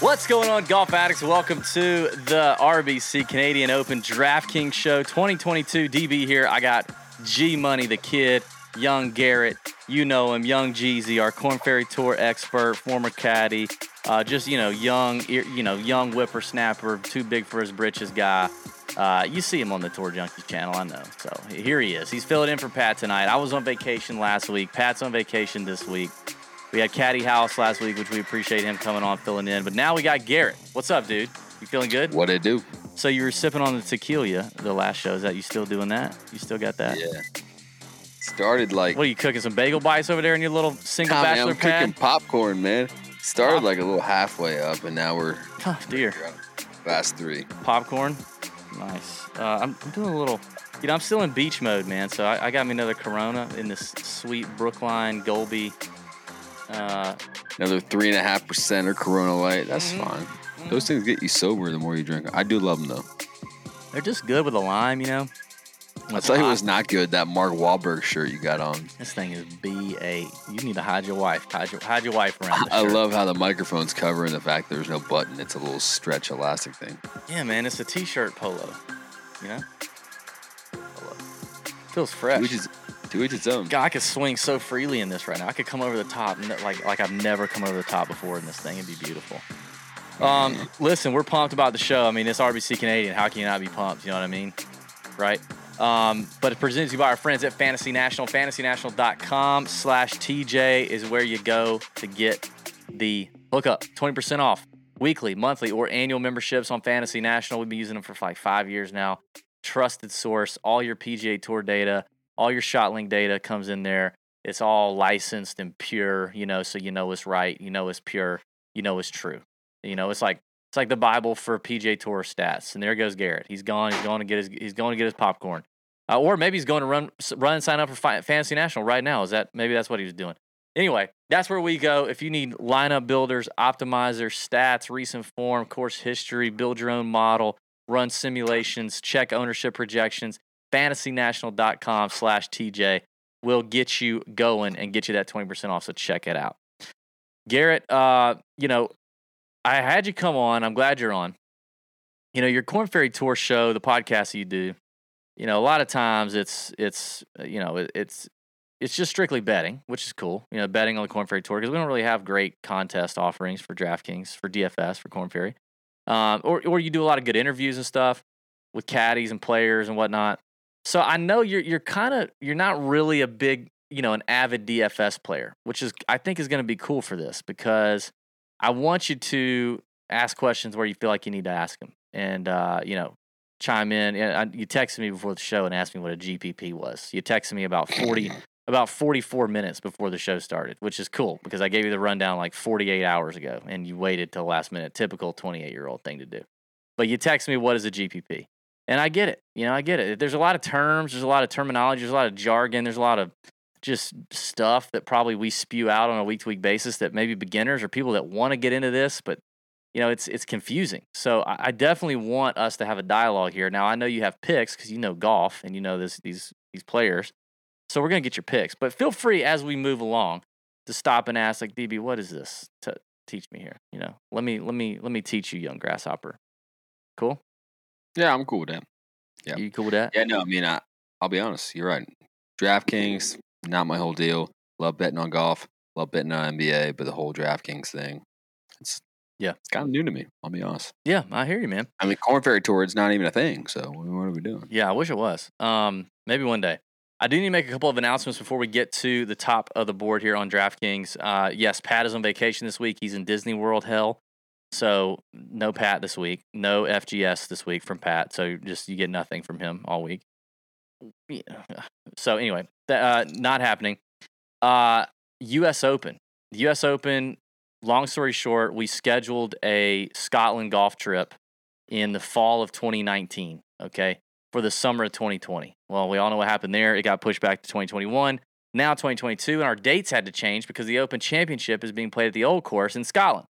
What's going on, golf addicts? Welcome to the RBC Canadian Open DraftKings Show 2022. DB here. I got G Money, the kid, young Garrett. You know him, young Jeezy, our Corn Ferry Tour expert, former caddy. Uh, just you know, young, you know, young whippersnapper, too big for his britches guy. Uh, you see him on the Tour Junkies channel, I know. So here he is. He's filling in for Pat tonight. I was on vacation last week. Pat's on vacation this week. We had Caddy House last week, which we appreciate him coming on, filling in. But now we got Garrett. What's up, dude? You feeling good? What it do? So you were sipping on the tequila the last show. Is that you still doing that? You still got that? Yeah. Started like What are you cooking? Some bagel bites over there in your little single Nah, man, I'm cooking popcorn, man. Started Pop- like a little halfway up, and now we're Oh dear, last three. popcorn. Nice. Uh, I'm, I'm doing a little. You know, I'm still in beach mode, man. So I, I got me another Corona in this sweet Brookline Golby. Uh, Another three and a half percent or Corona Light. That's Mhm. fine. Those things get you sober the more you drink. I do love them though. they're just good with a lime, you know. I thought it was not good. That Mark Wahlberg shirt you got on. This thing is B8. You need to hide your wife. Hide your, hide your wife around I love how the microphone's covering the fact there's no button. It's a little stretch elastic thing. Yeah, man, it's a t-shirt polo. You know? Polo. Feels fresh. His, to each its own. God, I could swing so freely in this right now. I could come over the top, like like I've never come over the top before in this thing. It'd be beautiful. Um, listen, we're pumped about the show. I mean, it's RBC Canadian. How can you not be pumped? You know what I mean, right? Um, but it's presented to you by our friends at Fantasy National. FantasyNational.com slash TJ is where you go to get the hookup. 20% off weekly, monthly, or annual memberships on Fantasy National. We've been using them for like five years now. Trusted source, all your PGA Tour data, all your shot link data comes in there. It's all licensed and pure, you know, so you know it's right, you know it's pure, you know it's true. You know, it's like it's like the Bible for PGA Tour stats. And there goes Garrett. He's gone. He's going to get his. He's going to get his popcorn, uh, or maybe he's going to run run and sign up for Fi- Fantasy National right now. Is that maybe that's what he was doing? Anyway, that's where we go. If you need lineup builders, optimizers, stats, recent form, course history, build your own model, run simulations, check ownership projections, fantasynational.com slash TJ will get you going and get you that 20% off. So check it out. Garrett, uh, you know, I had you come on. I'm glad you're on. You know, your Corn Ferry Tour show, the podcast you do, you know, a lot of times it's it's uh, you know, it's it's just strictly betting, which is cool. You know, betting on the Corn Ferry Tour because we don't really have great contest offerings for DraftKings, for DFS, for Corn Ferry. Um, or or you do a lot of good interviews and stuff with caddies and players and whatnot. So I know you're you're kind of you're not really a big you know an avid DFS player, which is I think is going to be cool for this because I want you to ask questions where you feel like you need to ask them, and uh, you know chime in. And I- You texted me before the show and asked me what a GPP was. You texted me about forty about forty four minutes before the show started, which is cool because I gave you the rundown like forty eight hours ago, and you waited till last minute. Typical twenty eight year old thing to do. But you text me what is a GPP, and I get it. You know, I get it. There's a lot of terms. There's a lot of terminology. There's a lot of jargon. There's a lot of just stuff that probably we spew out on a week to week basis that maybe beginners or people that want to get into this, but you know, it's it's confusing. So I, I definitely want us to have a dialogue here. Now I know you have picks because you know golf and you know this these these players. So we're gonna get your picks, but feel free as we move along to stop and ask, like DB, what is this? To teach me here. You know, let me let me let me teach you, young grasshopper. Cool. Yeah, I'm cool with that. Yeah. You cool with that? Yeah, no, I mean, I, I'll be honest. You're right. DraftKings, not my whole deal. Love betting on golf. Love betting on NBA, but the whole DraftKings thing, it's Yeah. it's kind of new to me. I'll be honest. Yeah, I hear you, man. I mean, Corn Ferry Tour, is not even a thing. So what are we doing? Yeah, I wish it was. Um, maybe one day. I do need to make a couple of announcements before we get to the top of the board here on DraftKings. Uh, yes, Pat is on vacation this week. He's in Disney World hell. So no Pat this week. No FGS this week from Pat. So just you get nothing from him all week. So anyway, that, uh, not happening. Uh, U.S. Open. U.S. Open. Long story short, we scheduled a Scotland golf trip in the fall of 2019. Okay, for the summer of 2020. Well, we all know what happened there. It got pushed back to 2021. Now 2022, and our dates had to change because the Open Championship is being played at the Old Course in Scotland.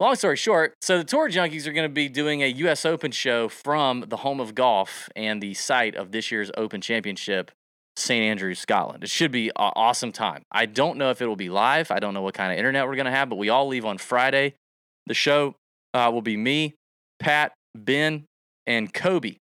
Long story short, so the Tour Junkies are going to be doing a U.S. Open show from the home of golf and the site of this year's Open Championship St. Andrews, Scotland. It should be an awesome time. I don't know if it will be live. I don't know what kind of internet we're going to have, but we all leave on Friday. The show uh, will be me, Pat, Ben, and Kobe.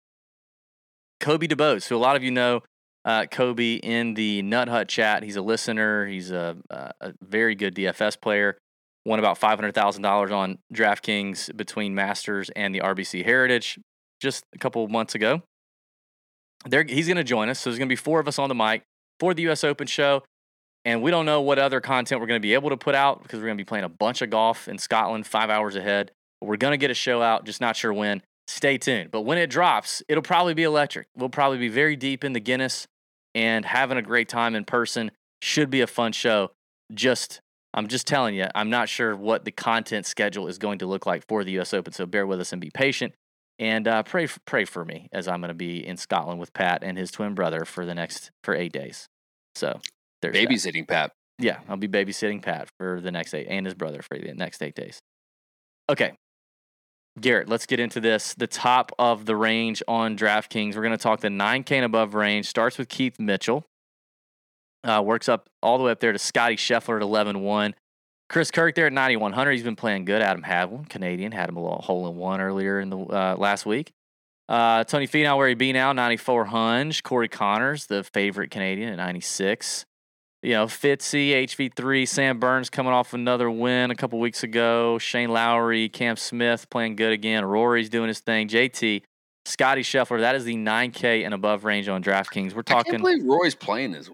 Kobe DeBose, who a lot of you know, uh, Kobe in the Nut Hut chat. He's a listener. He's a, a, a very good DFS player. Won about $500,000 on DraftKings between Masters and the RBC Heritage just a couple months ago. There, he's going to join us. So there's going to be four of us on the mic for the U.S. Open show. And we don't know what other content we're going to be able to put out because we're going to be playing a bunch of golf in Scotland five hours ahead. But we're going to get a show out, just not sure when. Stay tuned. But when it drops, it'll probably be electric. We'll probably be very deep in the Guinness and having a great time in person. Should be a fun show. Just I'm just telling you, I'm not sure what the content schedule is going to look like for the U.S. Open. So bear with us and be patient, and uh, pray pray for me as I'm going to be in Scotland with Pat and his twin brother for the next for eight days. So there's that. Babysitting Pat. Yeah, I'll be babysitting Pat for the next eight and his brother for the next eight days. Okay, Garrett, let's get into this. The top of the range on DraftKings. We're going to talk the 9K and above range. Starts with Keith Mitchell. Uh, works up all the way up there to Scotty Scheffler at 11 1. Chris Kirk there at 9,100. He's been playing good. Adam Hadwin, Canadian, had him a little hole in one earlier in the uh, last week. Uh, Tony Finau, where he be now, 9,400. Corey Conners, the favorite Canadian, at 96. You know, Fitzy, HV3, Sam Burns coming off another win a couple weeks ago. Shane Lowry, Cam Smith playing good again. Rory's doing his thing. JT, Scotty Scheffler, that is the 9K and above range on DraftKings. We're talking. I can't believe Roy's playing this.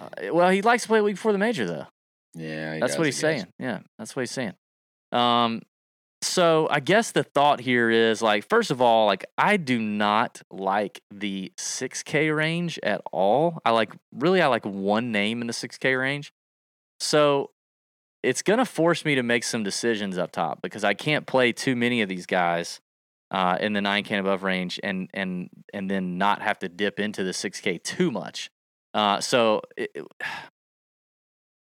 Uh, well, he likes to play a week before the major, though. Yeah, he That's does, what he he's does. saying. Yeah, that's what he's saying. Um, so I guess the thought here is like, first of all, like I do not like the 6K range at all. I like really, I like one name in the 6K range. So it's gonna force me to make some decisions up top because I can't play too many of these guys uh, in the 9K above range and and and then not have to dip into the 6K too much. Uh, so it,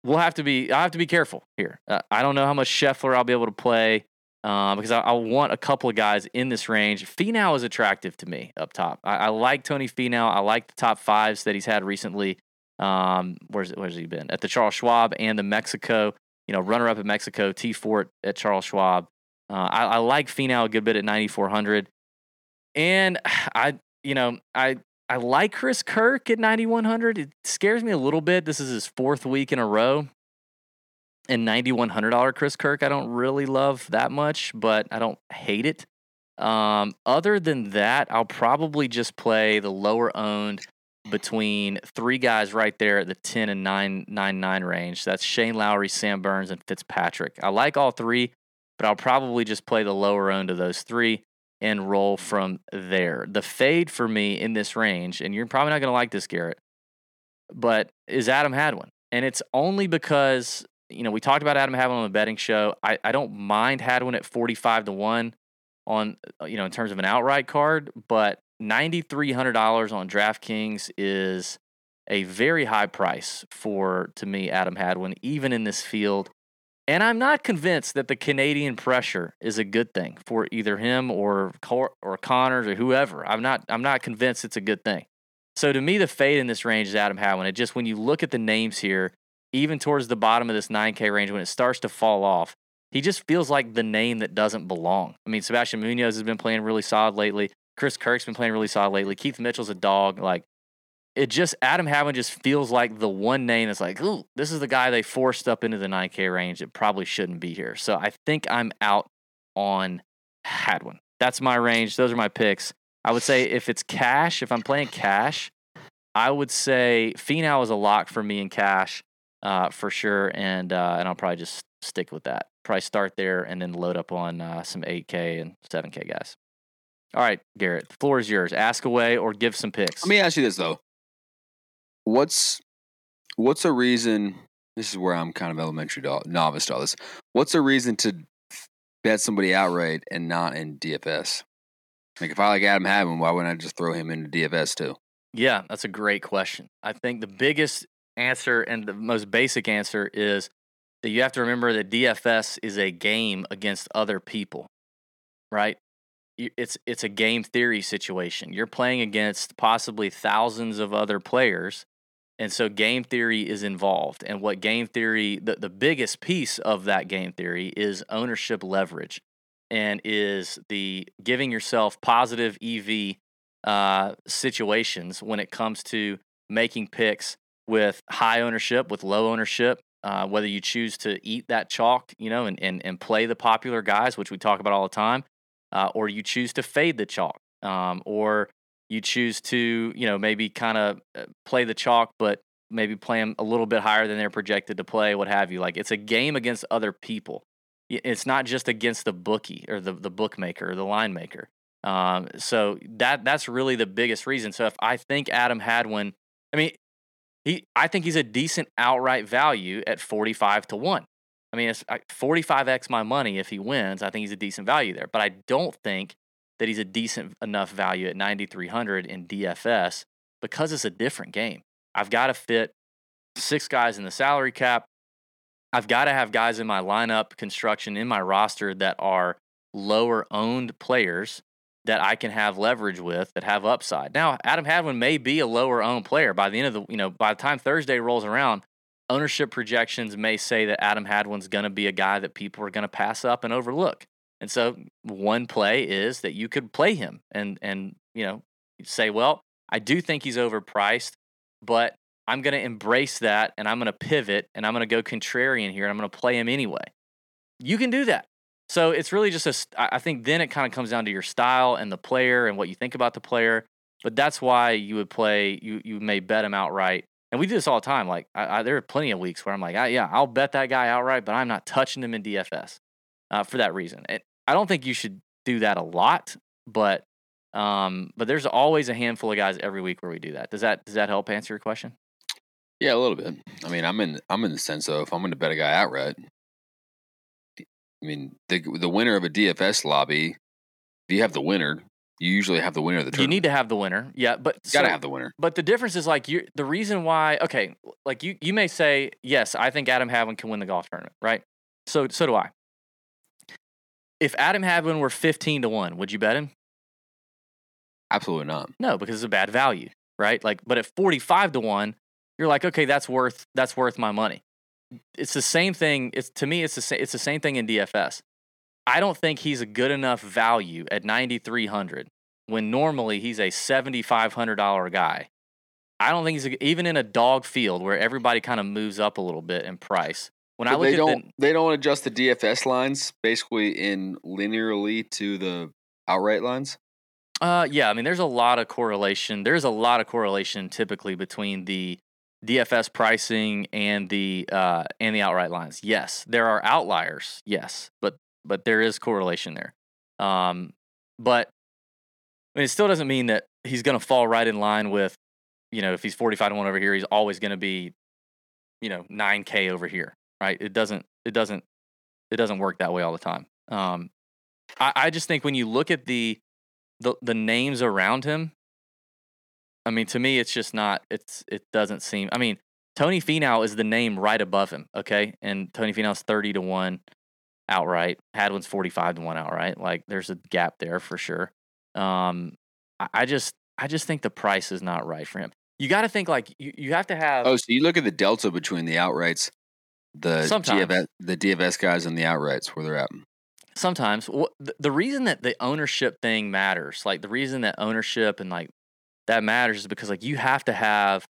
we'll have to be. I have to be careful here. Uh, I don't know how much Scheffler I'll be able to play uh, because I, I want a couple of guys in this range. Finau is attractive to me up top. I, I like Tony Finau. I like the top fives that he's had recently. Um, where's where's he been at the Charles Schwab and the Mexico? You know, runner up at Mexico, T Fort at Charles Schwab. Uh, I, I like Finau a good bit at 9400, and I you know I I like Chris Kirk at 9100. It scares me a little bit. This is his fourth week in a row. And $9,100 Chris Kirk, I don't really love that much, but I don't hate it. Um, other than that, I'll probably just play the lower owned between three guys right there at the 10 and 9, 9, 9 range. That's Shane Lowry, Sam Burns, and Fitzpatrick. I like all three, but I'll probably just play the lower owned of those three and roll from there. The fade for me in this range, and you're probably not going to like this, Garrett, but is Adam Hadwin. And it's only because, you know, we talked about Adam Hadwin on the betting show. I, I don't mind Hadwin at 45 to 1 on, uh, you know, in terms of an outright card, but $9,300 on DraftKings is a very high price for, to me, Adam Hadwin, even in this field. And I'm not convinced that the Canadian pressure is a good thing for either him or Cor- or Conners or whoever. I'm not I'm not convinced it's a good thing. So to me, the fade in this range is Adam Hadwin. It just when you look at the names here, even towards the bottom of this 9K range, when it starts to fall off, he just feels like the name that doesn't belong. I mean, Sebastian Munoz has been playing really solid lately. Chris Kirk's been playing really solid lately. Keith Mitchell's a dog. Like it just Adam Hadwin just feels like the one name that's like, ooh, this is the guy they forced up into the 9K range that probably shouldn't be here. So I think I'm out on Hadwin. That's my range. Those are my picks. I would say if it's cash, if I'm playing cash, I would say Finau is a lock for me in cash uh, for sure, and uh, and I'll probably just stick with that. Probably start there and then load up on uh, some 8K and 7K guys. All right, Garrett, the floor is yours. Ask away or give some picks. Let me ask you this though. What's what's a reason? This is where I'm kind of elementary to novice to all this. What's a reason to bet somebody outright and not in DFS? Like if I like Adam Hadwin, why wouldn't I just throw him into DFS too? Yeah, that's a great question. I think the biggest answer and the most basic answer is that you have to remember that DFS is a game against other people, right? It's it's a game theory situation. You're playing against possibly thousands of other players And so game theory is involved. And what game theory, the, the biggest piece of that game theory is ownership leverage and is the giving yourself positive EV uh, situations when it comes to making picks with high ownership, with low ownership, uh, whether you choose to eat that chalk, you know, and, and, and play the popular guys, which we talk about all the time, uh, or you choose to fade the chalk, um, or you choose to, you know, maybe kind of uh, play the chalk, but maybe play them a little bit higher than they're projected to play, what have you. Like it's a game against other people. It's not just against the bookie or the, the bookmaker or the line maker. Um, so that that's really the biggest reason. So if I think Adam Hadwin, I mean, he I think he's a decent outright value at 45 to 1. I mean, it's 45x my money if he wins. I think he's a decent value there, but I don't think that he's a decent enough value at 9300 in DFS because it's a different game. I've got to fit six guys in the salary cap. I've got to have guys in my lineup construction in my roster that are lower owned players that I can have leverage with that have upside. Now, Adam Hadwin may be a lower owned player by the end of the, you know, by the time Thursday rolls around, ownership projections may say that Adam Hadwin's going to be a guy that people are going to pass up and overlook. And so one play is that you could play him and and you know say, well, I do think he's overpriced, but I'm going to embrace that and I'm going to pivot and I'm going to go contrarian here and I'm going to play him anyway. You can do that. So it's really just a. I think then it kind of comes down to your style and the player and what you think about the player. But that's why you would play. You you may bet him outright. And we do this all the time. Like I, I, there are plenty of weeks where I'm like, yeah, I'll bet that guy outright, but I'm not touching him in DFS uh, for that reason. And I don't think you should do that a lot, but um, but there's always a handful of guys every week where we do that. Does that does that help answer your question? Yeah, a little bit. I mean, I'm in I'm in the sense of if I'm going to bet a guy outright, I mean, the the winner of a DFS lobby, if you have the winner, you usually have the winner of the tournament. You need to have the winner. Yeah, but you gotta have the winner. But the difference is like you the reason why okay, like you you may say, yes, I think Adam Hadwin can win the golf tournament, right? So so do I. If Adam Hadwin were 15 to 1, would you bet him? Absolutely not. No, because it's a bad value, right? Like but at 45 to 1, you're like, okay, that's worth that's worth my money it's the same thing. It's to me, it's the same. It's the same thing in DFS. I don't think he's a good enough value at ninety three hundred when normally he's a seventy five hundred dollar guy. I don't think he's a, even in a dog field where everybody kind of moves up a little bit in price. When but I look they at don't, the, they don't adjust the DFS lines basically in linearly to the outright lines. Uh, yeah, I mean, there's a lot of correlation. There's a lot of correlation typically between the DFS pricing and the uh, and the outright lines. Yes, there are outliers. Yes, but but there is correlation there. Um, but I mean, it still doesn't mean that he's going to fall right in line with, you know, if he's forty five to one over here, he's always going to be, you know, nine k over here, right? It doesn't it doesn't it doesn't work that way all the time. Um, I, I just think when you look at the the the names around him, I mean, to me, it's just not. It's it doesn't seem. I mean, Tony Finau is the name right above him. Okay, and Tony Finau's thirty to one outright. Hadwin's forty five to one outright. Like, there's a gap there for sure. Um, I, I just I just think the price is not right for him. You got to think like you, you have to have. Oh, so you look at the delta between the outrights, the Sometimes. DFS, the DFS guys and the outrights where they're at. Sometimes the reason that the ownership thing matters, like the reason that ownership and like that matters is because like you have to have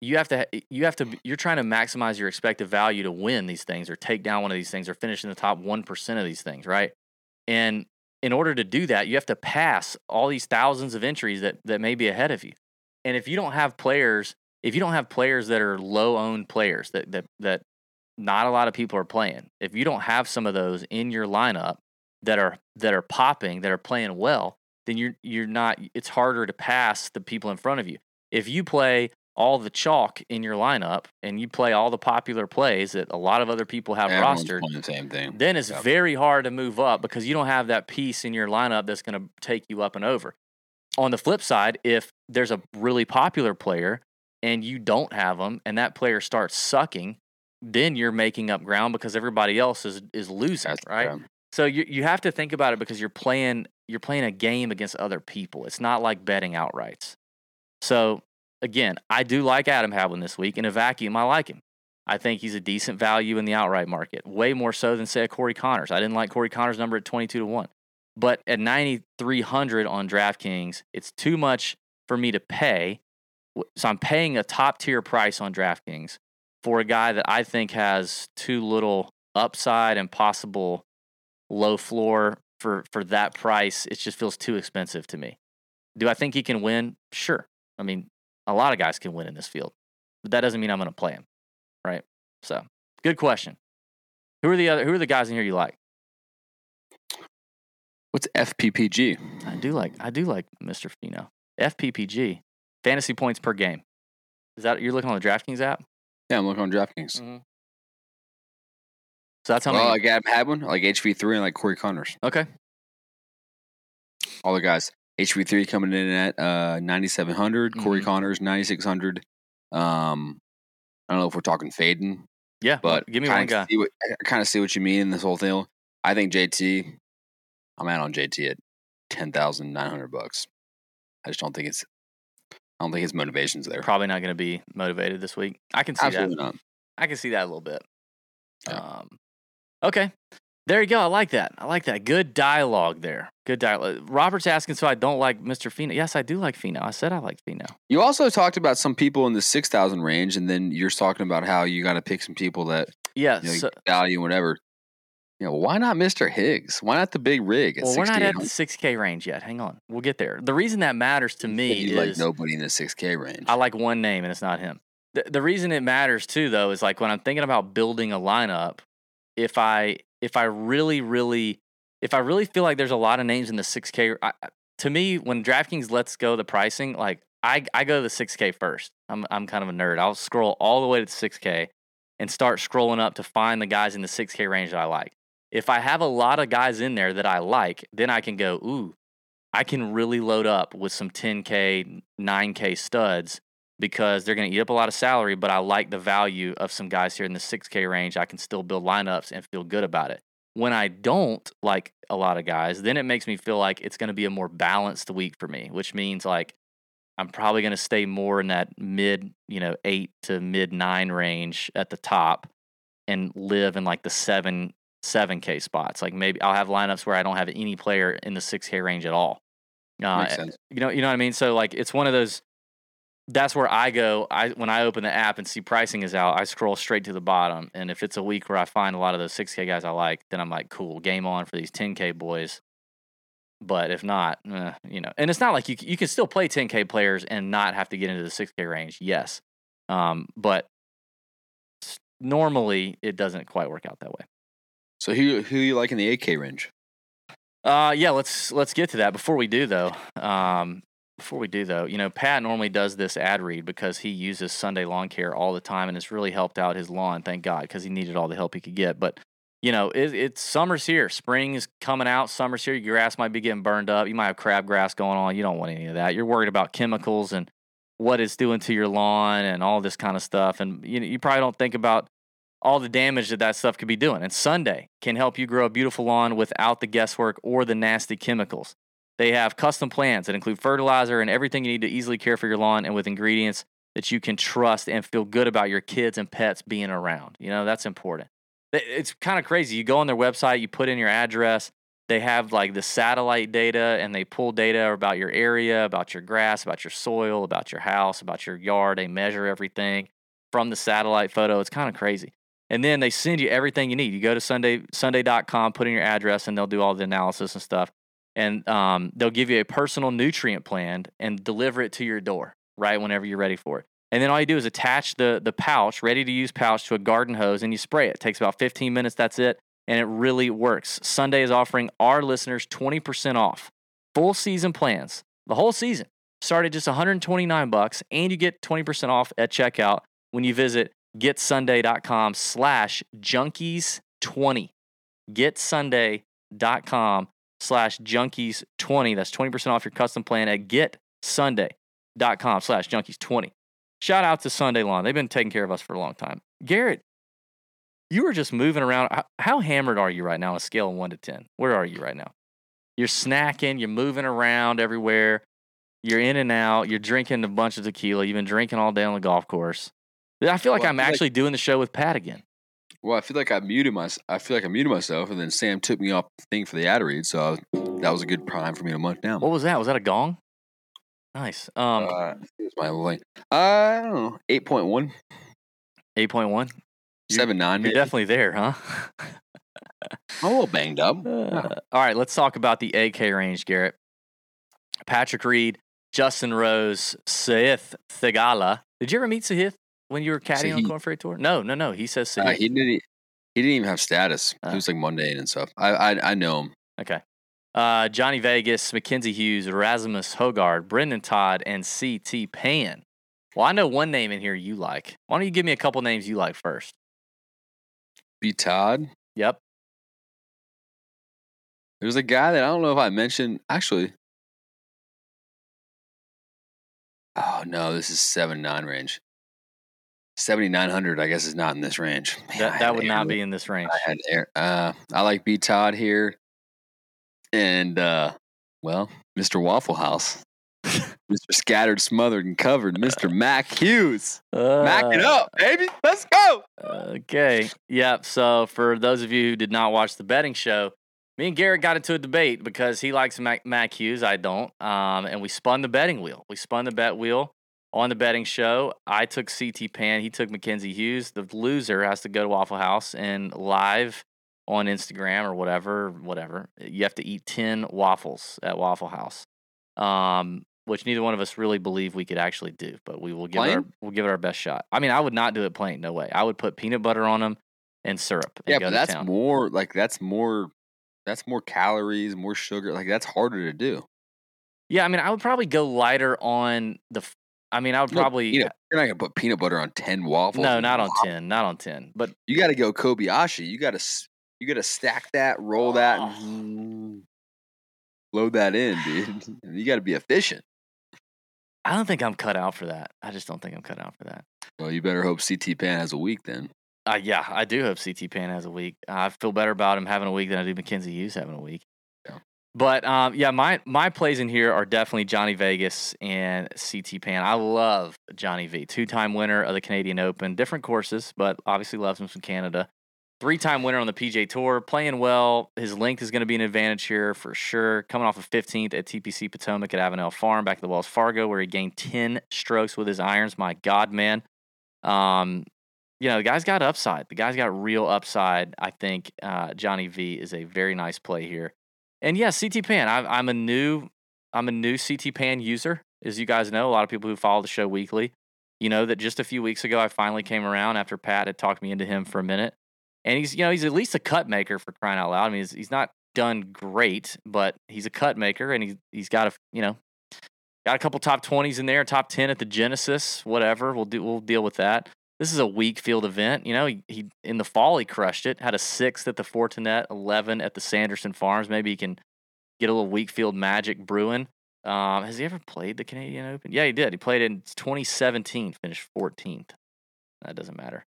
you have to you have to you're trying to maximize your expected value to win these things or take down one of these things or finish in the top 1% of these things right and in order to do that you have to pass all these thousands of entries that that may be ahead of you and if you don't have players if you don't have players that are low owned players that that that not a lot of people are playing if you don't have some of those in your lineup that are that are popping that are playing well then you're you're not it's harder to pass the people in front of you. If you play all the chalk in your lineup and you play all the popular plays that a lot of other people have Everyone's rostered, the same thing. then it's Yep. very hard to move up because you don't have that piece in your lineup that's going to take you up and over. On the flip side, if there's a really popular player and you don't have them and that player starts sucking, then you're making up ground because everybody else is is losing, That's right? So you you have to think about it because you're playing you're playing a game against other people. It's not like betting outrights. So again, I do like Adam Hadwin this week. In a vacuum, I like him. I think he's a decent value in the outright market, way more so than say a Corey Conners. I didn't like Corey Conners' number at 22 to 1. But at 9,300 on DraftKings, it's too much for me to pay. So I'm paying a top tier price on DraftKings for a guy that I think has too little upside and possible low floor for, for that price. It just feels too expensive to me. Do I think he can win? Sure. I mean, a lot of guys can win in this field, but that doesn't mean I'm going to play him, right? So, good question. Who are the other? Who are the guys in here you like? What's FPPG? I do like. I do like Mr. Finau. FPPG, fantasy points per game. Is that you're looking on the DraftKings app? Yeah, I'm looking on DraftKings. Mm-hmm. So that's how well, many. like Adam Hadwin, like HV3, and like Corey Conners. okay. All the guys. HV3 coming in at uh, 9,700. Corey Mhm. Conners, 9,600. Um, I don't know if we're talking fading, Yeah, but give me one guy. What, I kind of see what you mean in this whole thing. I think JT, I'm out on JT at 10,900 bucks. I just don't think it's, I don't think his motivation's there. Probably not going to be motivated this week. I can see Absolutely that. not. I can see that a little bit. Yeah. Um, okay. There you go. I like that. I like that. Good dialogue there. Good dialogue. Robert's asking, so I don't like Mr. Finau. Yes, I do like Finau. I said I like Finau. You also talked about some people in the 6,000 range, and then you're talking about how you got to pick some people that Yeah. you know, so, value whatever. You know, why not Mr. Higgs? Why not the big rig at well, we're not at the 6K range yet. Hang on. We'll get there. The reason that matters to me You is like nobody in the 6K range. I like one name and it's not him. The, the reason it matters too, though, is like when I'm thinking about building a lineup, if I if I really really if I really feel like there's a lot of names in the 6K, I, I- to me when DraftKings lets go the pricing, like I I go to the 6K first. I'm I'm kind of a nerd. I'll scroll all the way to the 6K and start scrolling up to find the guys in the 6K range that I like. If I have a lot of guys in there that I like, then I can go, ooh, I can really load up with some 10K, 9K studs because they're going to eat up a lot of salary, but I like the value of some guys here in the 6K range. I can still build lineups and feel good about it. When I don't like a lot of guys, then it makes me feel like it's going to be a more balanced week for me, which means like I'm probably going to stay more in that mid, you know, eight to mid nine range at the top and live in like the seven, 7K spots. Like maybe I'll have lineups where I don't have any player in the 6K range at all. Uh, you know, you know what I mean. So like, it's one of those. That's where I go. I when I open the app and see pricing is out, I scroll straight to the bottom. And if it's a week where I find a lot of those 6K guys I like, then I'm like, cool, game on for these 10K boys. But if not, eh, you know, and it's not like you you can still play 10K players and not have to get into the 6K range. Yes, um, but normally it doesn't quite work out that way. So who who you like in the 8K range? Uh, yeah, let's let's get to that. Before we do though, um, before we do though, you know, Pat normally does this ad read because he uses Sunday Lawn Care all the time, and it's really helped out his lawn. Thank God, because he needed all the help he could get. But you know, it, it's summer's here, spring is coming out, summer's here. Your grass might be getting burned up. You might have crabgrass going on. You don't want any of that. You're worried about chemicals and what it's doing to your lawn and all this kind of stuff. And you know, you probably don't think about all the damage that that stuff could be doing. And Sunday can help you grow a beautiful lawn without the guesswork or the nasty chemicals. They have custom plans that include fertilizer and everything you need to easily care for your lawn and with ingredients that you can trust and feel good about your kids and pets being around. You know, that's important. It's kind of crazy. You go on their website, you put in your address, they have like the satellite data and they pull data about your area, about your grass, about your soil, about your house, about your yard. They measure everything from the satellite photo. It's kind of crazy. And then they send you everything you need. You go to Sunday Sunday.com, put in your address, and they'll do all the analysis and stuff. And um, they'll give you a personal nutrient plan and deliver it to your door right whenever you're ready for it. And then all you do is attach the the pouch, ready to use pouch, to a garden hose, and you spray it. It takes about 15 minutes. That's it, and it really works. Sunday is offering our listeners 20% off full season plans, the whole season. Start at just 129 bucks, and you get 20% off at checkout when you visit getsunday.com slash junkies20 getsunday.com slash junkies20 that's 20% off your custom plan at getsunday.com slash junkies20 shout out to sunday lawn they've been taking care of us for a long time garrett you were just moving around how, hammered are you right now on a scale of 1 to 10 where are you right now you're snacking you're moving around everywhere You're in and out. You're drinking a bunch of tequila. You've been drinking all day on the golf course. I feel like Well, I'm feel like- actually doing the show with Pat again. Well, I feel like I muted my, I feel like I muted myself, and then Sam took me off the thing for the ad read, so that was a good prime for me to munch down. What was that? Was that a gong? Nice. Um, uh, my link. I don't know, eight point one, eight point one. seven nine. You're Maybe. definitely there, huh? I'm a little banged up. Uh, all right, let's talk about the AK range, Garrett. Patrick Reed, Justin Rose, Sahith Theegala. Did you ever meet Sahith when you were caddying on the Sahith. Corn Ferry Tour? No, no, no. He says Uh, he didn't. He didn't even have status. Uh. he was like mundane and stuff. I I, I know him. okay. Uh, Johnny Vegas, Mackenzie Hughes, Erasmus Hogard, Brendon Todd, and CT Pan. Well, I know one name in here you like. Why don't you give me a couple names you like first? B Todd. Yep. There's a guy that I don't know if I mentioned. Actually, oh no, this is seven nine range. Seventy nine hundred, I guess, is not in this range. Man, That, that would not be in this range. I had air. Uh, I like B Todd here, and uh, well, Mr. Waffle House, Mr. Scattered, Smothered, and Covered, Mr. Mac Hughes. Mac it Uh, up, baby. Let's go. Okay. Yep. So for those of you who did not watch the betting show, me and Garrett got into a debate because he likes Mac, Mac Hughes. I don't. Um, and we spun the betting wheel. We spun the bet wheel on the betting show. I took CT Pan. He took Mackenzie Hughes. The loser has to go to Waffle House and live on Instagram or whatever, whatever. You have to eat 10 waffles at Waffle House. Um, which neither one of us really believe we could actually do, but we will give it our, we'll give it our best shot. I mean, I would not do it plain, no way. I would put peanut butter on them and syrup. And Yeah, go but to that's town. more like that's more. That's more calories, more sugar. Like that's harder to do. Yeah, I mean, I would probably go lighter on the. I mean, I would probably you know, you're not gonna put peanut butter on ten waffles. no, not on ten, not on ten. But You got to go Kobayashi. You got to you got to stack that, roll that, Oh. and load that in, dude. You got to be efficient. I don't think I'm cut out for that. I just don't think I'm cut out for that. Well, you better hope CT Pan has a week then. Uh, yeah, I do hope CT Pan has a week. I feel better about him having a week than I do Mackenzie Hughes having a week. But um, yeah, my my plays in here are definitely Johnny Vegas and CT Pan. I love Johnny V, two time winner of the Canadian Open, different courses, but obviously loves him from Canada. Three time winner on the PJ Tour, playing well. His length is going to be an advantage here for sure. Coming off of 15th at TPC Potomac at Avenel Farm, back at the Wells Fargo, where he gained 10 strokes with his irons. My God, man. Um, you know, the guy's got upside. The guy's got real upside. I think uh, Johnny V is a very nice play here. And yeah, CT Pan. I, I'm a new, I'm a new CT Pan user, as you guys know. A lot of people who follow the show weekly, you know that just a few weeks ago I finally came around after Pat had talked me into him for a minute. And he's, you know, he's at least a cut maker for crying out loud. I mean, he's, he's not done great, but he's a cut maker, and he's he's got a, you know, got a couple top twenties in there, top ten at the Genesis, whatever. We'll do, we'll deal with that this is a weak field event. You know, he, he in the fall he crushed it. Had a sixth at the Fortinet, eleven at the Sanderson Farms. Maybe he can get a little weak field magic brewing. Um, has he ever played the Canadian Open? Yeah, he did. He played in 2017, finished 14th. That doesn't matter.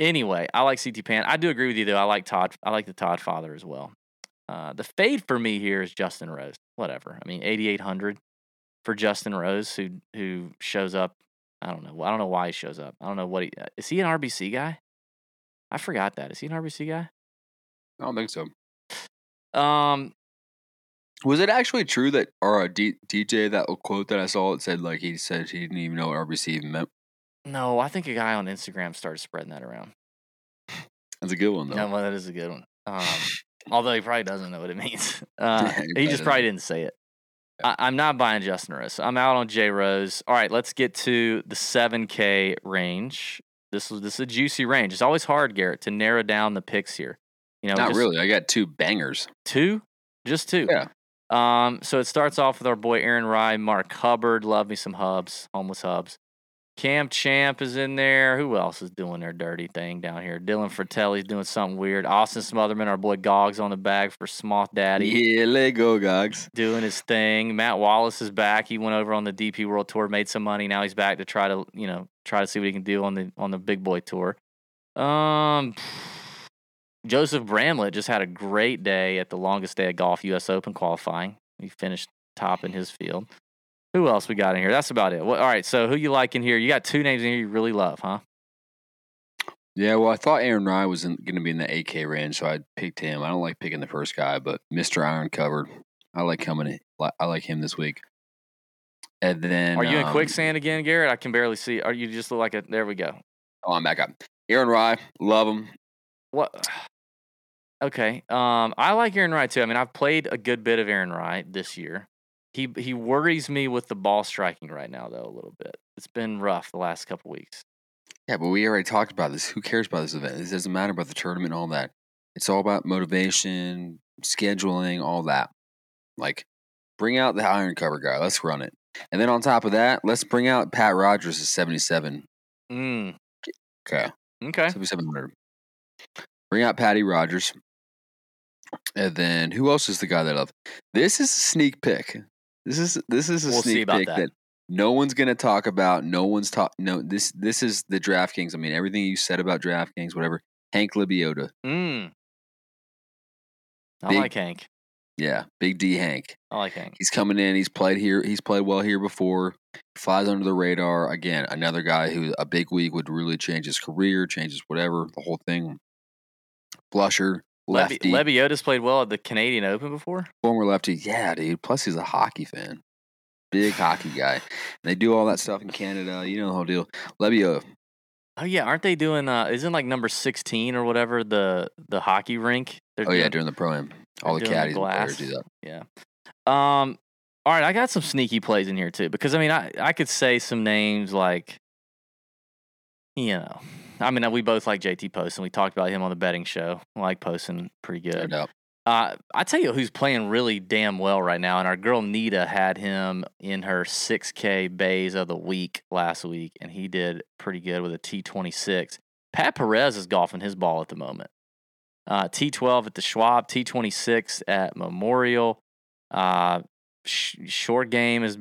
Anyway, I like CT Pan. I do agree with you though. I like Todd. I like the Todd father as well. Uh, the fade for me here is Justin Rose. Whatever. I mean, 8,800 for Justin Rose, who who shows up I don't know. I don't know why he shows up. I don't know what he uh, is. He an RBC guy? I forgot that. Is he an RBC guy? I don't think so. Um, Was it actually true that or a D- DJ that quote that I saw it said like he said he didn't even know what RBC even meant? no, I think a guy on Instagram started spreading that around. That's a good one though. No, well, that is a good one. Um, although he probably doesn't know what it means. Uh, Yeah, he he just probably didn't say it. I, I'm not buying Justin Rose. I'm out on J Rose. All right, let's get to the 7K range. This is this is a juicy range. It's always hard, Garrett, to narrow down the picks here. You know, Not just- really. I got two bangers. Two? Just two. Yeah. Um, so it starts off with our boy Aaron Rai, Mark Hubbard, love me some hubs, homeless hubs. Cam Champ is in there. Who else is doing their dirty thing down here? Dylan Frittelli's doing something weird. Austin Smotherman, our boy Gogs on the bag for Smoth Daddy, Yeah, let go, Gogs. doing his thing. Matt Wallace is back. He went over on the DP World Tour, made some money. Now he's back to try to, you know, try to see what he can do on the on the big boy tour. Um Joseph Bramlett just had a great day at the longest day of golf US Open qualifying. He finished top in his field. Who else we got in here? That's about it. What, all right. So who you like in here? You got two names in here you really love, huh? Yeah, well, I thought Aaron Rai was going to be in the 8K range, so I picked him. I don't like picking the first guy, but Mr. Iron Covered, I like coming. I like him this week. And then, Are you in um, quicksand again, Garrett? I can barely see. Are you just look like a? There we go. Oh, I'm back up. Aaron Rai, love him. What? Okay. Um, I like Aaron Rai too. I mean, I've played a good bit of Aaron Rai this year. He he worries me with the ball striking right now, though a little bit. It's been rough the last couple weeks. Yeah, but we already talked about this. Who cares about this event? It doesn't matter about the tournament and all that. It's all about motivation, scheduling, all that. Like, bring out the iron cover guy. Let's run it. And then on top of that, let's bring out Pat Rodgers at 77. Mm, Okay. okay. 7,700. Bring out Patty Rodgers. And then who else is the guy that I love? This is a sneak pick. This is this is a We'll sneak pick that. that. no one's gonna talk about. No one's talk. No, this this is the DraftKings. I mean, everything you said about DraftKings, whatever. Hank Lebioda, Mm. I Big- like Hank. yeah, Big D Hank. I like Hank. He's coming in. He's played here. He's played well here before. Flies under the radar. Again, another guy who a big week would really change his career, changes whatever the whole thing. Blusher, Levy, lefty. Lebioda's played well at the Canadian Open before. Former lefty, yeah, dude. Plus, he's a hockey fan, big hockey guy. They do all that stuff in Canada. You know the whole deal. Lebio, Oh yeah, aren't they doing? Uh, isn't like number sixteen or whatever the the hockey rink? They're oh yeah, during the pro am, all the doing the caddies and players do that. Yeah. Um. All right, I got some sneaky plays in here too because I mean I I could say some names like, you know, I mean we both like JT Poston. We talked about him on the betting show. I like Poston pretty good. Uh, I tell you who's playing really damn well right now, and our girl Nita had him in her 6K bays of the week last week, and he did pretty good with a T26. Pat Perez is golfing his ball at the moment. Uh, T12 at the Schwab, T26 at Memorial. Uh, sh- short game is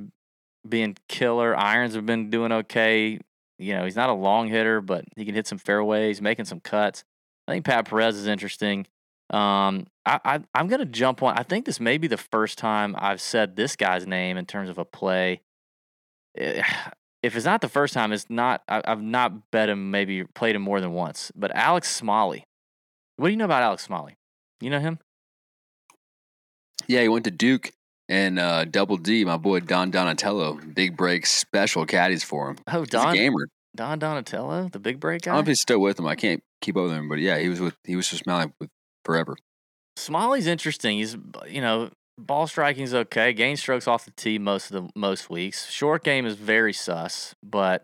being killer. Irons have been doing okay. You know, he's not a long hitter, but he can hit some fairways, making some cuts. I think Pat Perez is interesting. Um, I, I I'm gonna jump on. I think this may be the first time I've said this guy's name in terms of a play. Eh, If it's not the first time, it's not. I, I've not bet him. Maybe played him more than once. But Alex Smalley. What do you know about Alex Smalley? You know him? Yeah, he went to Duke and uh, Double D. My boy Don Donatello, big break special caddies for him. Oh, He's a Don gamer. Don Donatello, the big break guy. I don't know if he's still with him. I can't keep up with him, but yeah, he was with he was just smiling with forever. Smalley's interesting. He's you know ball striking's okay. Gain strokes off the tee most of the most weeks. Short game is very sus, but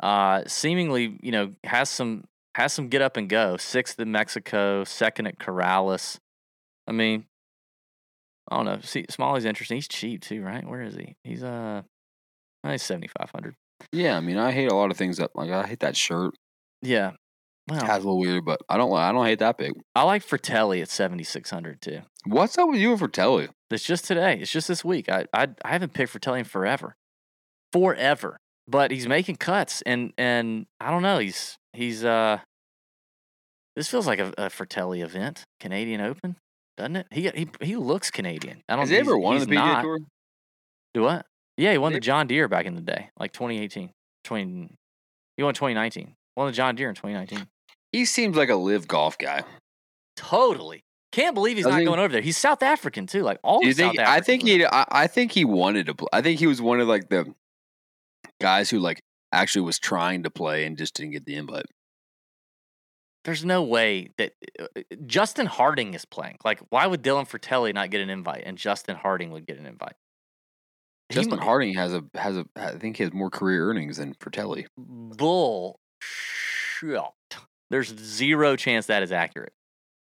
uh, seemingly you know has some has some get up and go. Sixth in Mexico, second at Corales. I mean, I don't know. See, Smalley's interesting. He's cheap too, right? Where is he? He's uh, he's seventy five hundred. Yeah, I mean, I hate a lot of things that like I hate that shirt. Yeah. Well, It's a little weird, but I don't I don't hate that big. I like Frittelli at seventy six hundred too. What's up with you and Frittelli? It's just today. It's just this week. I I, I haven't picked Frittelli in forever, forever. But he's making cuts, and and I don't know. He's he's uh. This feels like a, a Frittelli event, Canadian Open, doesn't it? He he he looks Canadian. I don't. Has he ever won the PGA not. Tour? Do what? Yeah, he won the John Deere back in the day, like 2018, 20. He won 2019. Won the John Deere in 2019. He seems like a live golf guy. Totally. Can't believe he's Doesn't not he? going over there. He's South African too. Like all you South think? I think he. I, I think he wanted to. play. I think he was one of like the guys who like actually was trying to play and just didn't get the invite. There's no way that uh, uh, Justin Harding is playing. Like, why would Dylan Frittelli not get an invite and Justin Harding would get an invite? He Justin mu- Harding has a has a. I think he has more career earnings than Frittelli. Bull shit. There's zero chance that is accurate.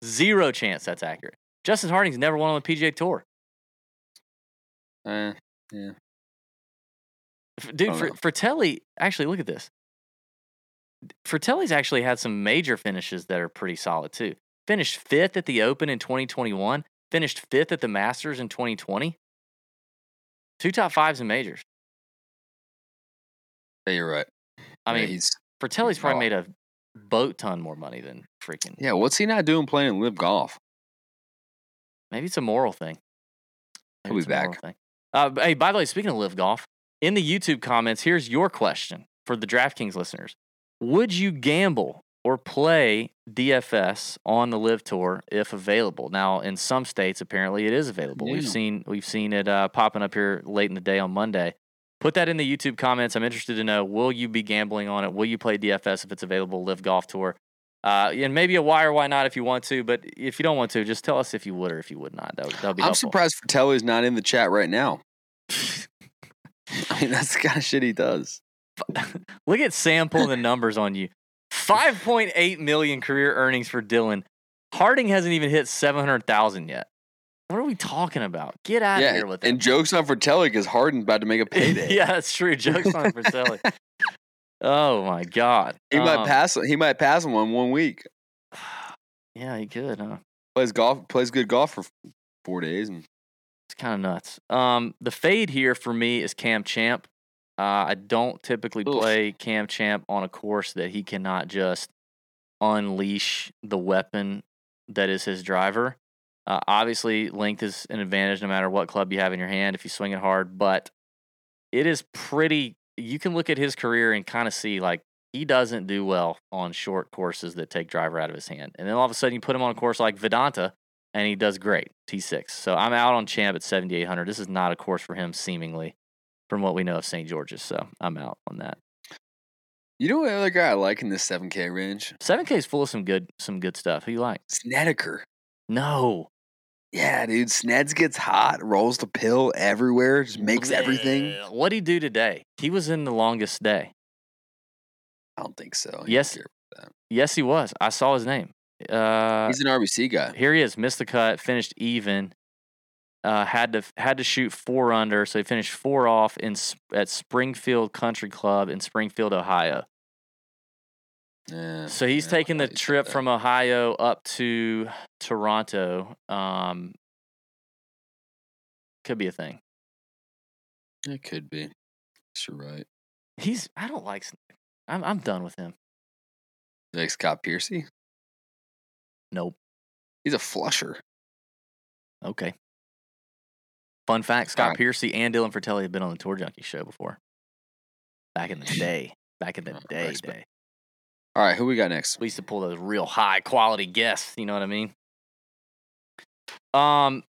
Zero chance that's accurate. Justin Harding's never won on the PGA Tour. Eh, F- Dude, don't Fr- Frittelli, actually, look at this. Frittelli's actually had some major finishes that are pretty solid too. Finished fifth at the Open in 2021, finished fifth at the Masters in 2020. Two top fives in majors. yeah, you're right. I Yeah, mean, he's Frittelli's probably oh. made a boat ton more money than freaking. yeah. What's he not doing playing live golf? Maybe it's a moral thing. He'll be it's a moral back. Uh, hey, by the way, speaking of live golf, in the YouTube comments, here's your question for the DraftKings listeners: Would you gamble or play DFS on the Live Tour if available? Now, in some states, apparently it is available. We've seen we've seen it uh, popping up here late in the day on Monday. Put that in the YouTube comments. I'm interested to know: Will you be gambling on it? Will you play DFS if it's available? Live Golf Tour. Uh, and maybe a why or why not if you want to, but if you don't want to, just tell us if you would or if you would not. That would, that would be I'm helpful. surprised Frittelli's not in the chat right now. I mean, that's the kind of shit he does. Look at Sam pulling the numbers on you. 5.8 million career earnings for Dylan. Harding hasn't even hit 700,000 yet. What are we talking about? Get out of here with that. and jokes on Frittelli because Harden about to make a payday. yeah, that's true. Jokes on Frittelli. oh my god. He might Um, pass. He might pass him on one week. Yeah, he could, huh? Plays golf. Plays good golf for four days. And It's kind of nuts. Um, the fade here for me is Cam Champ. Uh, I don't typically Oof. play Cam Champ on a course that he cannot just unleash the weapon that is his driver. Uh, obviously, length is an advantage no matter what club you have in your hand if you swing it hard, but it is pretty. You can look at his career and kind of see like he doesn't do well on short courses that take driver out of his hand. And then all of a sudden, you put him on a course like Vidanta, and he does great. T6. So I'm out on Champ at 7,800. This is not a course for him, seemingly, from what we know of St. George's. So I'm out on that. you know what other guy I like in this 7K range? 7K is full of some good, some good stuff. Who you like? Snedeker. No. Yeah, dude. Sneds gets hot, rolls the pill everywhere, just makes everything. What'd he do today? He was in the longest day. I don't think so. Yes. Yes, he was. I saw his name. Uh, He's an RBC guy. here he is. Missed the cut. Finished even. Uh, had to had to shoot four under, so he finished four off in at Springfield Country Club in Springfield, Ohio. Yeah, So he's yeah, taking the trip from Ohio up to Toronto. Um, could be a thing. It could be. You're right. He's. I don't like. I'm. I'm done with him. Like Scott Piercy. Nope. He's a flusher. Okay. Fun fact: Scott Alright. Piercy and Dylan Frittelli have been on the Tour Junkie show before. Back in the day. Back in the Oh, day. respect. day. All right, who we got next? We used to pull those real high quality guests. You know what I mean? Um,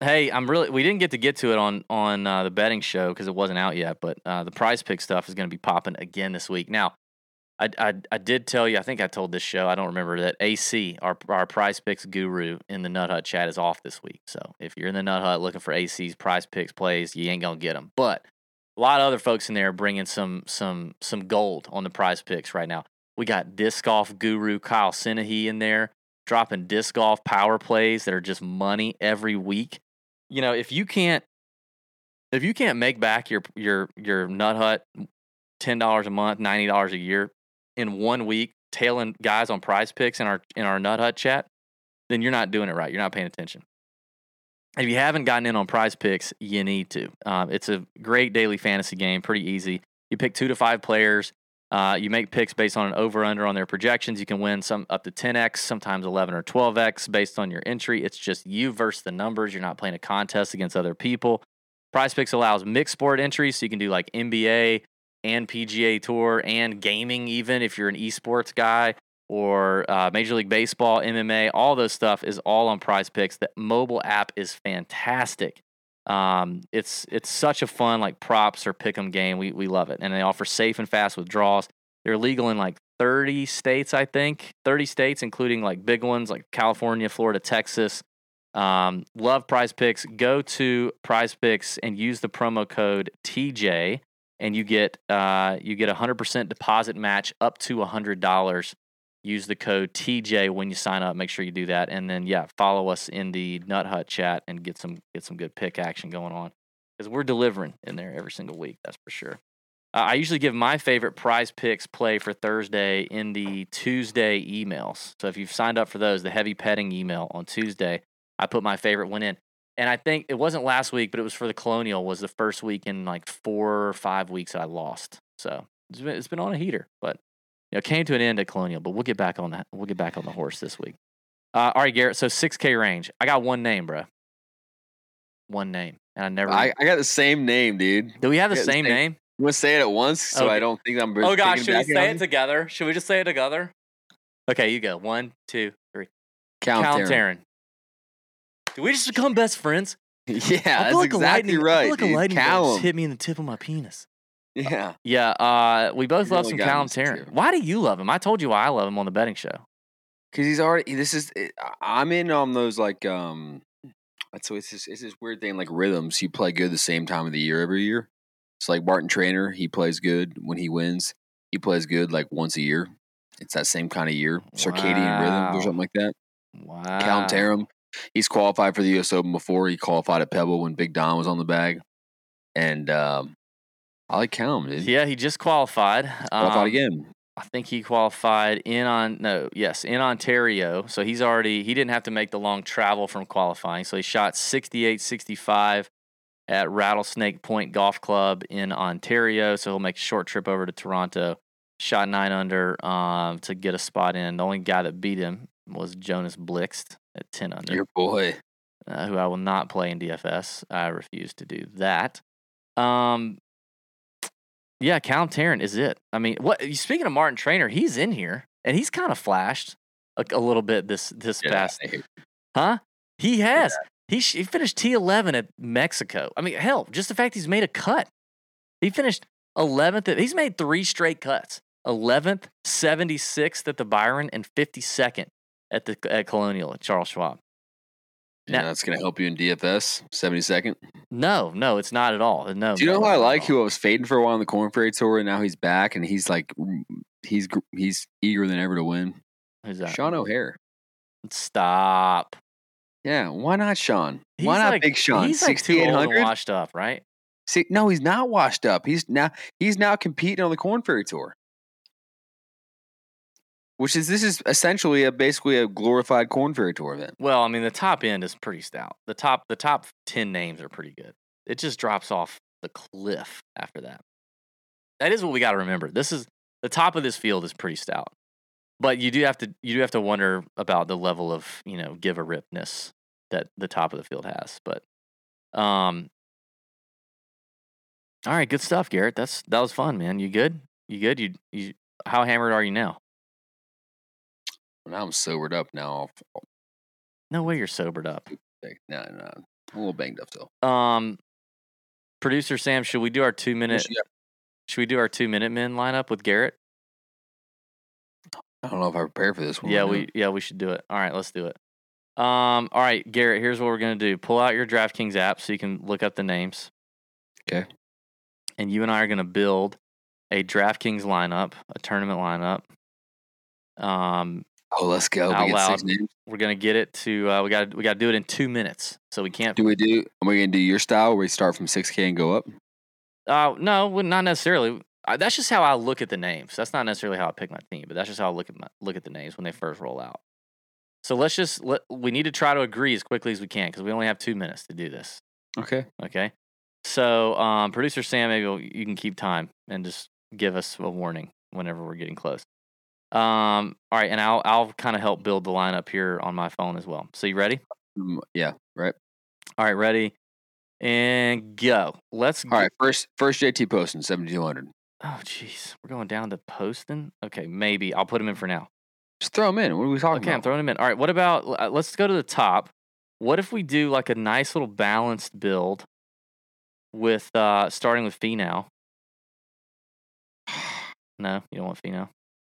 hey, I'm really. We didn't get to get to it on on uh, the betting show because it wasn't out yet. But uh, the Prize Pick stuff is going to be popping again this week. Now, I, I did tell you. I think I told this show. I don't remember that. AC, our our Prize Picks guru in the Nut Hut chat, is off this week. So if you're in the Nut Hut looking for AC's Prize Picks plays, you ain't gonna get them. But a lot of other folks in there are bringing some some some gold on the Prize Picks right now. We got disc golf guru Kyle Sinehy in there dropping disc golf power plays that are just money every week. You know, if you can't if you can't make back your your your nut hut ten dollars a month, ninety dollars a year in one week, tailing guys on prize picks in our in our nut hut chat, then you're not doing it right. You're not paying attention. If you haven't gotten in on prize picks, you need to. Um, it's a great daily fantasy game, pretty easy. You pick two to five players. Uh, you make picks based on an over under on their projections. You can win some up to 10x, sometimes 11 or 12x based on your entry. It's just you versus the numbers. You're not playing a contest against other people. Prize Picks allows mixed sport entries, so you can do like NBA and PGA Tour and gaming, even if you're an esports guy or uh, Major League Baseball, MMA. All those stuff is all on Prize Picks. That mobile app is fantastic. Um, it's it's such a fun like props or pick 'em game. We we love it, and they offer safe and fast withdrawals. They're legal in like 30 states, I think, 30 states, including like big ones like California, Florida, Texas. Um, love Prize Picks. Go to Prize Picks and use the promo code TJ, and you get uh, you get a hundred percent deposit match up to a hundred dollars. Use the code TJ when you sign up. Make sure you do that, and then yeah, follow us in the Nut Hut chat and get some get some good pick action going on because we're delivering in there every single week. That's for sure. Uh, I usually give my favorite prize picks play for Thursday in the Tuesday emails. So if you've signed up for those, the heavy petting email on Tuesday, I put my favorite one in. And I think it wasn't last week, but it was for the Colonial. Was the first week in like four or five weeks that I lost. So it's been, it's been on a heater, but you know, came to an end at Colonial. But we'll get back on that. We'll get back on the horse this week. Uh, all right, Garrett. So six K range. I got one name, bro. One name. and I never. I, I got the same name, dude. do we have the got the same same- name? You want to say it at once so Okay. I don't think I'm. Oh gosh, should we say on it together? Should we just say it together? Okay, you go. One, two, three. Count, Count Tarren. Tarren. Did we just become best friends? Yeah, I feel that's like exactly lightning, I right. feel like a lightning Callum. hit me in the tip of my penis. Yeah. Yeah, uh, we both You love really some Callum Tarren. too. Why do you love him? I told you why I love him on the betting show. Because he's already. This is. I- I'm in on those like. um So it's this. It's this weird thing like rhythms. You play good the same time of the year every year. It's like Martin Trainer. He plays good when he wins. He plays good like once a year. It's that same kind of year, circadian rhythm or something like that. Wow. Callum Tarren. He's qualified for the U.S. Open before. He qualified at Pebble when Big Don was on the bag, and um, I like Callum. Dude. Yeah, he just qualified. qualified Um, again. I think he qualified in on no, yes, in Ontario. So he's already he didn't have to make the long travel from qualifying. So he shot 68-65 at Rattlesnake Point Golf Club in Ontario. So he'll make a short trip over to Toronto. Shot nine under um, to get a spot in. The only guy that beat him was Jonas Blixt at ten under Your boy. uh, who I will not play in DFS. I refuse to do that. Um, yeah, Callum Tarren is it. I mean, what? Speaking of Martin Trainer, he's in here and he's kind of flashed a, a little bit this this Yeah, past, huh? He has. He sh- he finished T eleven at Mexico. I mean, hell, just the fact he's made a cut. He finished eleventh. He's made three straight cuts. Eleventh, seventy sixth at the Byron, and fifty second at the at Colonial at Charles Schwab. Know, Now- that's going to help you in DFS. 72nd. No, no, it's not at all. No. Do you know no, who I like? Who I was fading for a while on the Korn Ferry Tour, and now he's back, and he's like, he's he's eager than ever to win. Who's that? Sean O'Hair. Stop. Yeah, why not Sean? He's why not like- Big Sean? He's like too old washed up, right? See, no, he's not washed up. He's now he's now competing on the Korn Ferry Tour, which is this is essentially a basically a glorified Korn Ferry Tour event. Well, I mean, the top end is pretty stout. The top, the top ten names are pretty good. It just drops off the cliff after that. That is what we got to remember. This is the top of this field is pretty stout, but you do have to you do have to wonder about the level of you know give a ripness that the top of the field has. But, um, all right, good stuff, Garrett. That's that was fun, man. You good? You good? You you how hammered are you now? Now I'm sobered up now. I'll- No way you're sobered up. No, no, I'm a little banged up still. Um, producer Sam, should we do our two minute? Yeah, Should we do our two minute men lineup with Garrett? I don't know if I prepared for this one. yeah, we yeah we should do it. All right, let's do it. Um, all right, Garrett. Here's what we're gonna do. Pull out your DraftKings app so you can look up the names. Okay. And you and I are gonna build a DraftKings lineup, a tournament lineup. Um, Oh, let's go. out we loud. We're gonna get it to. Uh, we got we got to do it in two minutes, so we can't Do we do? Are we gonna do your style where we start from six K and go up? Uh, no, not necessarily. I, that's just how I look at the names. That's not necessarily how I pick my team, but that's just how I look at my look at the names when they first roll out. So let's just let. We need to try to agree as quickly as we can because we only have two minutes to do this. Okay. Okay. So, um, producer Sam, maybe you can keep time and just give us a warning whenever we're getting close. Um, all right, and I'll I'll kind of help build the lineup here on my phone as well. So you ready? Mm, yeah. Right. All right, ready, and go. Let's. All right. First, first JT Poston seventy two hundred. Oh, jeez. We're going down to Poston? Okay, maybe. I'll put him in for now. Just throw him in. What are we talking Okay, I'm throwing him in. All right, what about, uh, let's go to the top. What if we do like a nice little balanced build with, uh starting with Finau? No, you don't want Finau?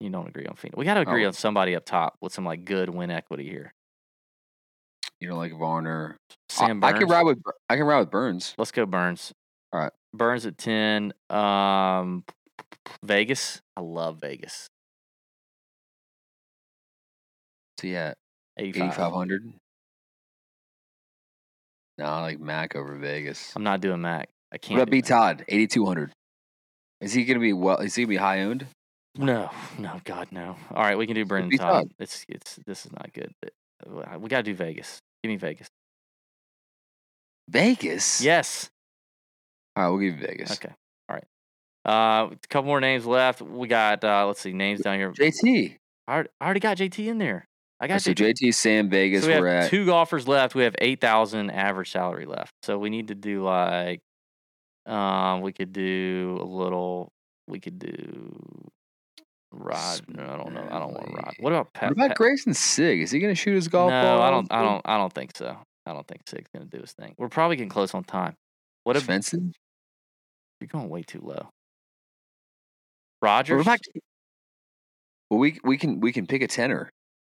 You don't agree on Finau. We got to agree Oh. on somebody up top with some like good win equity here. you don't like Varner. I- Sam I, Burns. can ride with. I can ride with Burns. Let's go Burns. All right. Burns at 10. Um, Vegas. I love Vegas. So yeah, eighty five hundred. No, I like Mac over Vegas. I'm not doing Mac. I can't. What about B Todd? Eighty two hundred. Is he gonna be well? Is he gonna be high owned? No, no, God, no. All right, we can do Brendon be Todd. Todd. It's it's this is not good. But we gotta do Vegas. Give me Vegas. Vegas. Yes. All right, we'll give you Vegas. Okay. All right. Uh, a couple more names left. We got uh, let's see names down here. JT. I already, I already got JT in there. I got so you. JT, Sam, Vegas. So we we're have at two golfers left. We have eight thousand average salary left. So we need to do like, um, we could do a little. We could do Rod. no, I don't know. I don't want Rod. What about Pat? What about Pat- Greyson Sigg? Is he going to shoot his golf no, ball? I don't. I don't. I don't think so. I don't think Sigg's gonna do his thing. We're probably getting close on time. What if Svensson? you're going way too low? Rodgers. about? Well, we we can we can pick a tenor.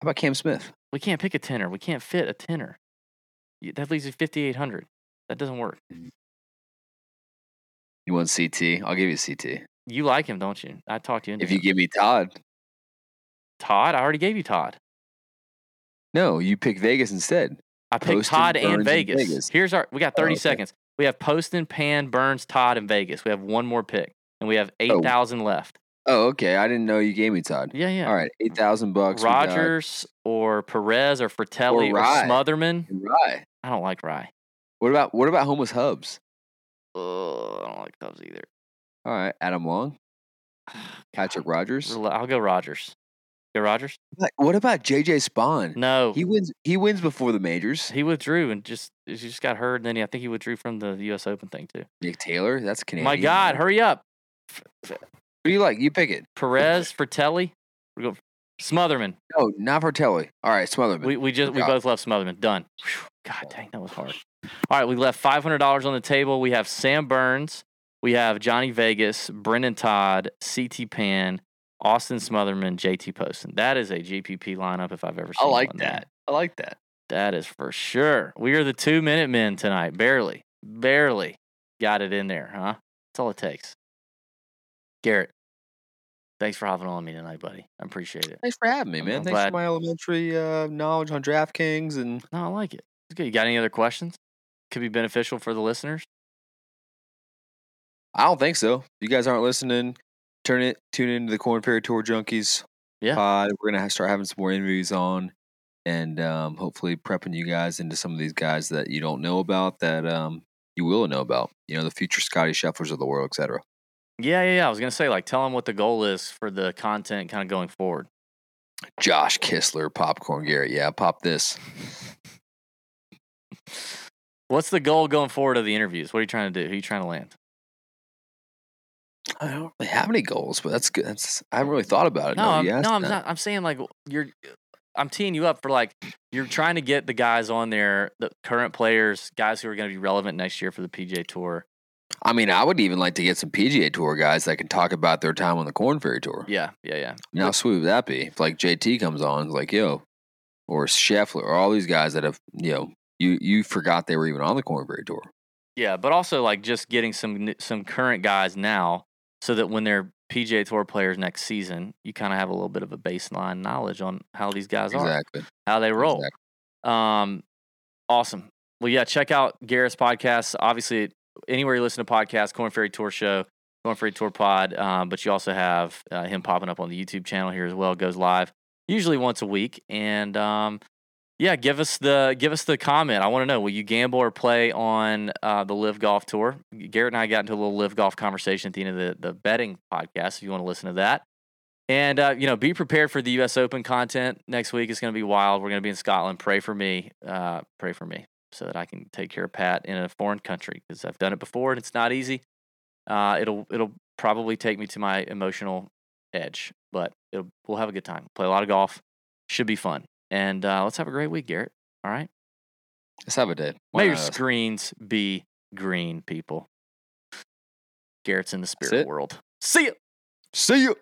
How about Cam Smith? We can't pick a tenor. We can't fit a tenor. That leaves you fifty eight hundred. That doesn't work. Mm. You want CT? I'll give you CT. You like him, don't you? I talked you into If you him. give me Todd, Todd. I already gave you Todd. no, you pick Vegas instead. I picked Poston, Todd Burns, and and Vegas. Vegas. Here's our. We got Oh, 30 okay. seconds. We have Poston, Pan, Burns, Todd, and Vegas. We have one more pick, and we have eight Oh. thousand left. Oh, okay. I didn't know you gave me Todd. Yeah, yeah. All right, eight thousand bucks. Rodgers or Perez or Frittelli or, Rai. Smotherman. Right. I don't like Rai. What about what about homeless Hubs? Ugh, I don't like Cubs either. All right, Adam Long, Patrick Rodgers. I'll go Rodgers. Go Rodgers. What about JJ Spaun? No, He wins. He wins before the majors. he withdrew and just he just got hurt. And then he, I think he withdrew from the U.S. Open thing too. Nick Taylor. That's Canadian. My God, hurry up! What do you like? You pick it. Perez, Frittelli. We go Smotherman. No, not Frittelli. All right, Smotherman. We we just we both left Smotherman. Done. Whew, God dang, that was hard. All right, we left five hundred dollars on the table. We have Sam Burns, we have Johnny Vegas, Brendon Todd, CT Pan, Austin Smotherman, JT Poston. That is a GPP lineup if I've ever seen. It. I like that. I like that. That is for sure. We are the two minute men tonight. Barely, barely got it in there, huh? That's all it takes. Garrett, thanks for hopping on me tonight, buddy. I appreciate it. Thanks for having me, man. I'm Thanks glad. for my elementary uh, knowledge on DraftKings and No, I like it. It's good. You got any other questions? Could be beneficial for the listeners. I don't think so. If you guys aren't listening, turn it tune into the Korn Ferry Tour Junkies Yeah. pod. We're gonna start having some more interviews on, and um, hopefully prepping you guys into some of these guys that you don't know about that um, you will know about. You know, the future Scotty Schefflers of the world, etc. Yeah, yeah, yeah. I was gonna say, like, tell them what the goal is for the content, kind of going forward. Josh Kistler, Popcorn Garrett. Yeah, pop this. What's the goal going forward of the interviews? What are you trying to do? Who are you trying to land? I don't really have any goals, but that's good. That's, I haven't really thought about it. No, I'm, no, I'm that. not. I'm saying like you're. I'm teeing you up for like you're trying to get the guys on there, the current players, guys who are going to be relevant next year for the PJ Tour. I mean, I would even like to get some PGA Tour guys that can talk about their time on the Korn Ferry Tour. Yeah, yeah, yeah. Know, how sweet would that be? If like JT comes on, like, yo, or Scheffler, or all these guys that have, you know, you you forgot they were even on the Korn Ferry Tour. Yeah, but also like just getting some some current guys now, so that when they're PGA Tour players next season, you kind of have a little bit of a baseline knowledge on how these guys are, how they roll. Exactly. Um, awesome. Well, yeah, check out Garrett's podcast. Obviously, anywhere you listen to podcasts, Korn Ferry Tour Show, Korn Ferry Tour Pod. Um, but you also have uh, him popping up on the YouTube channel here as well. Goes live usually once a week, and um, yeah, give us the give us the comment. I want to know: Will you gamble or play on uh, the Live Golf Tour? Garrett and I got into a little Live Golf conversation at the end of the the betting podcast. If you want to listen to that. And uh, you know, be prepared for the U.S. Open content next week. It's going to be wild. We're going to be in Scotland. Pray for me. Uh, pray for me so that I can take care of Pat in a foreign country because I've done it before and it's not easy. Uh, it'll it'll probably take me to my emotional edge, but we'll have a good time. Play a lot of golf. Should be fun. And uh, let's have a great week, Garrett. All right. Let's have a day. Why May your not screens be green, people. Garrett's in the That's spirit it. world. See ya. See you.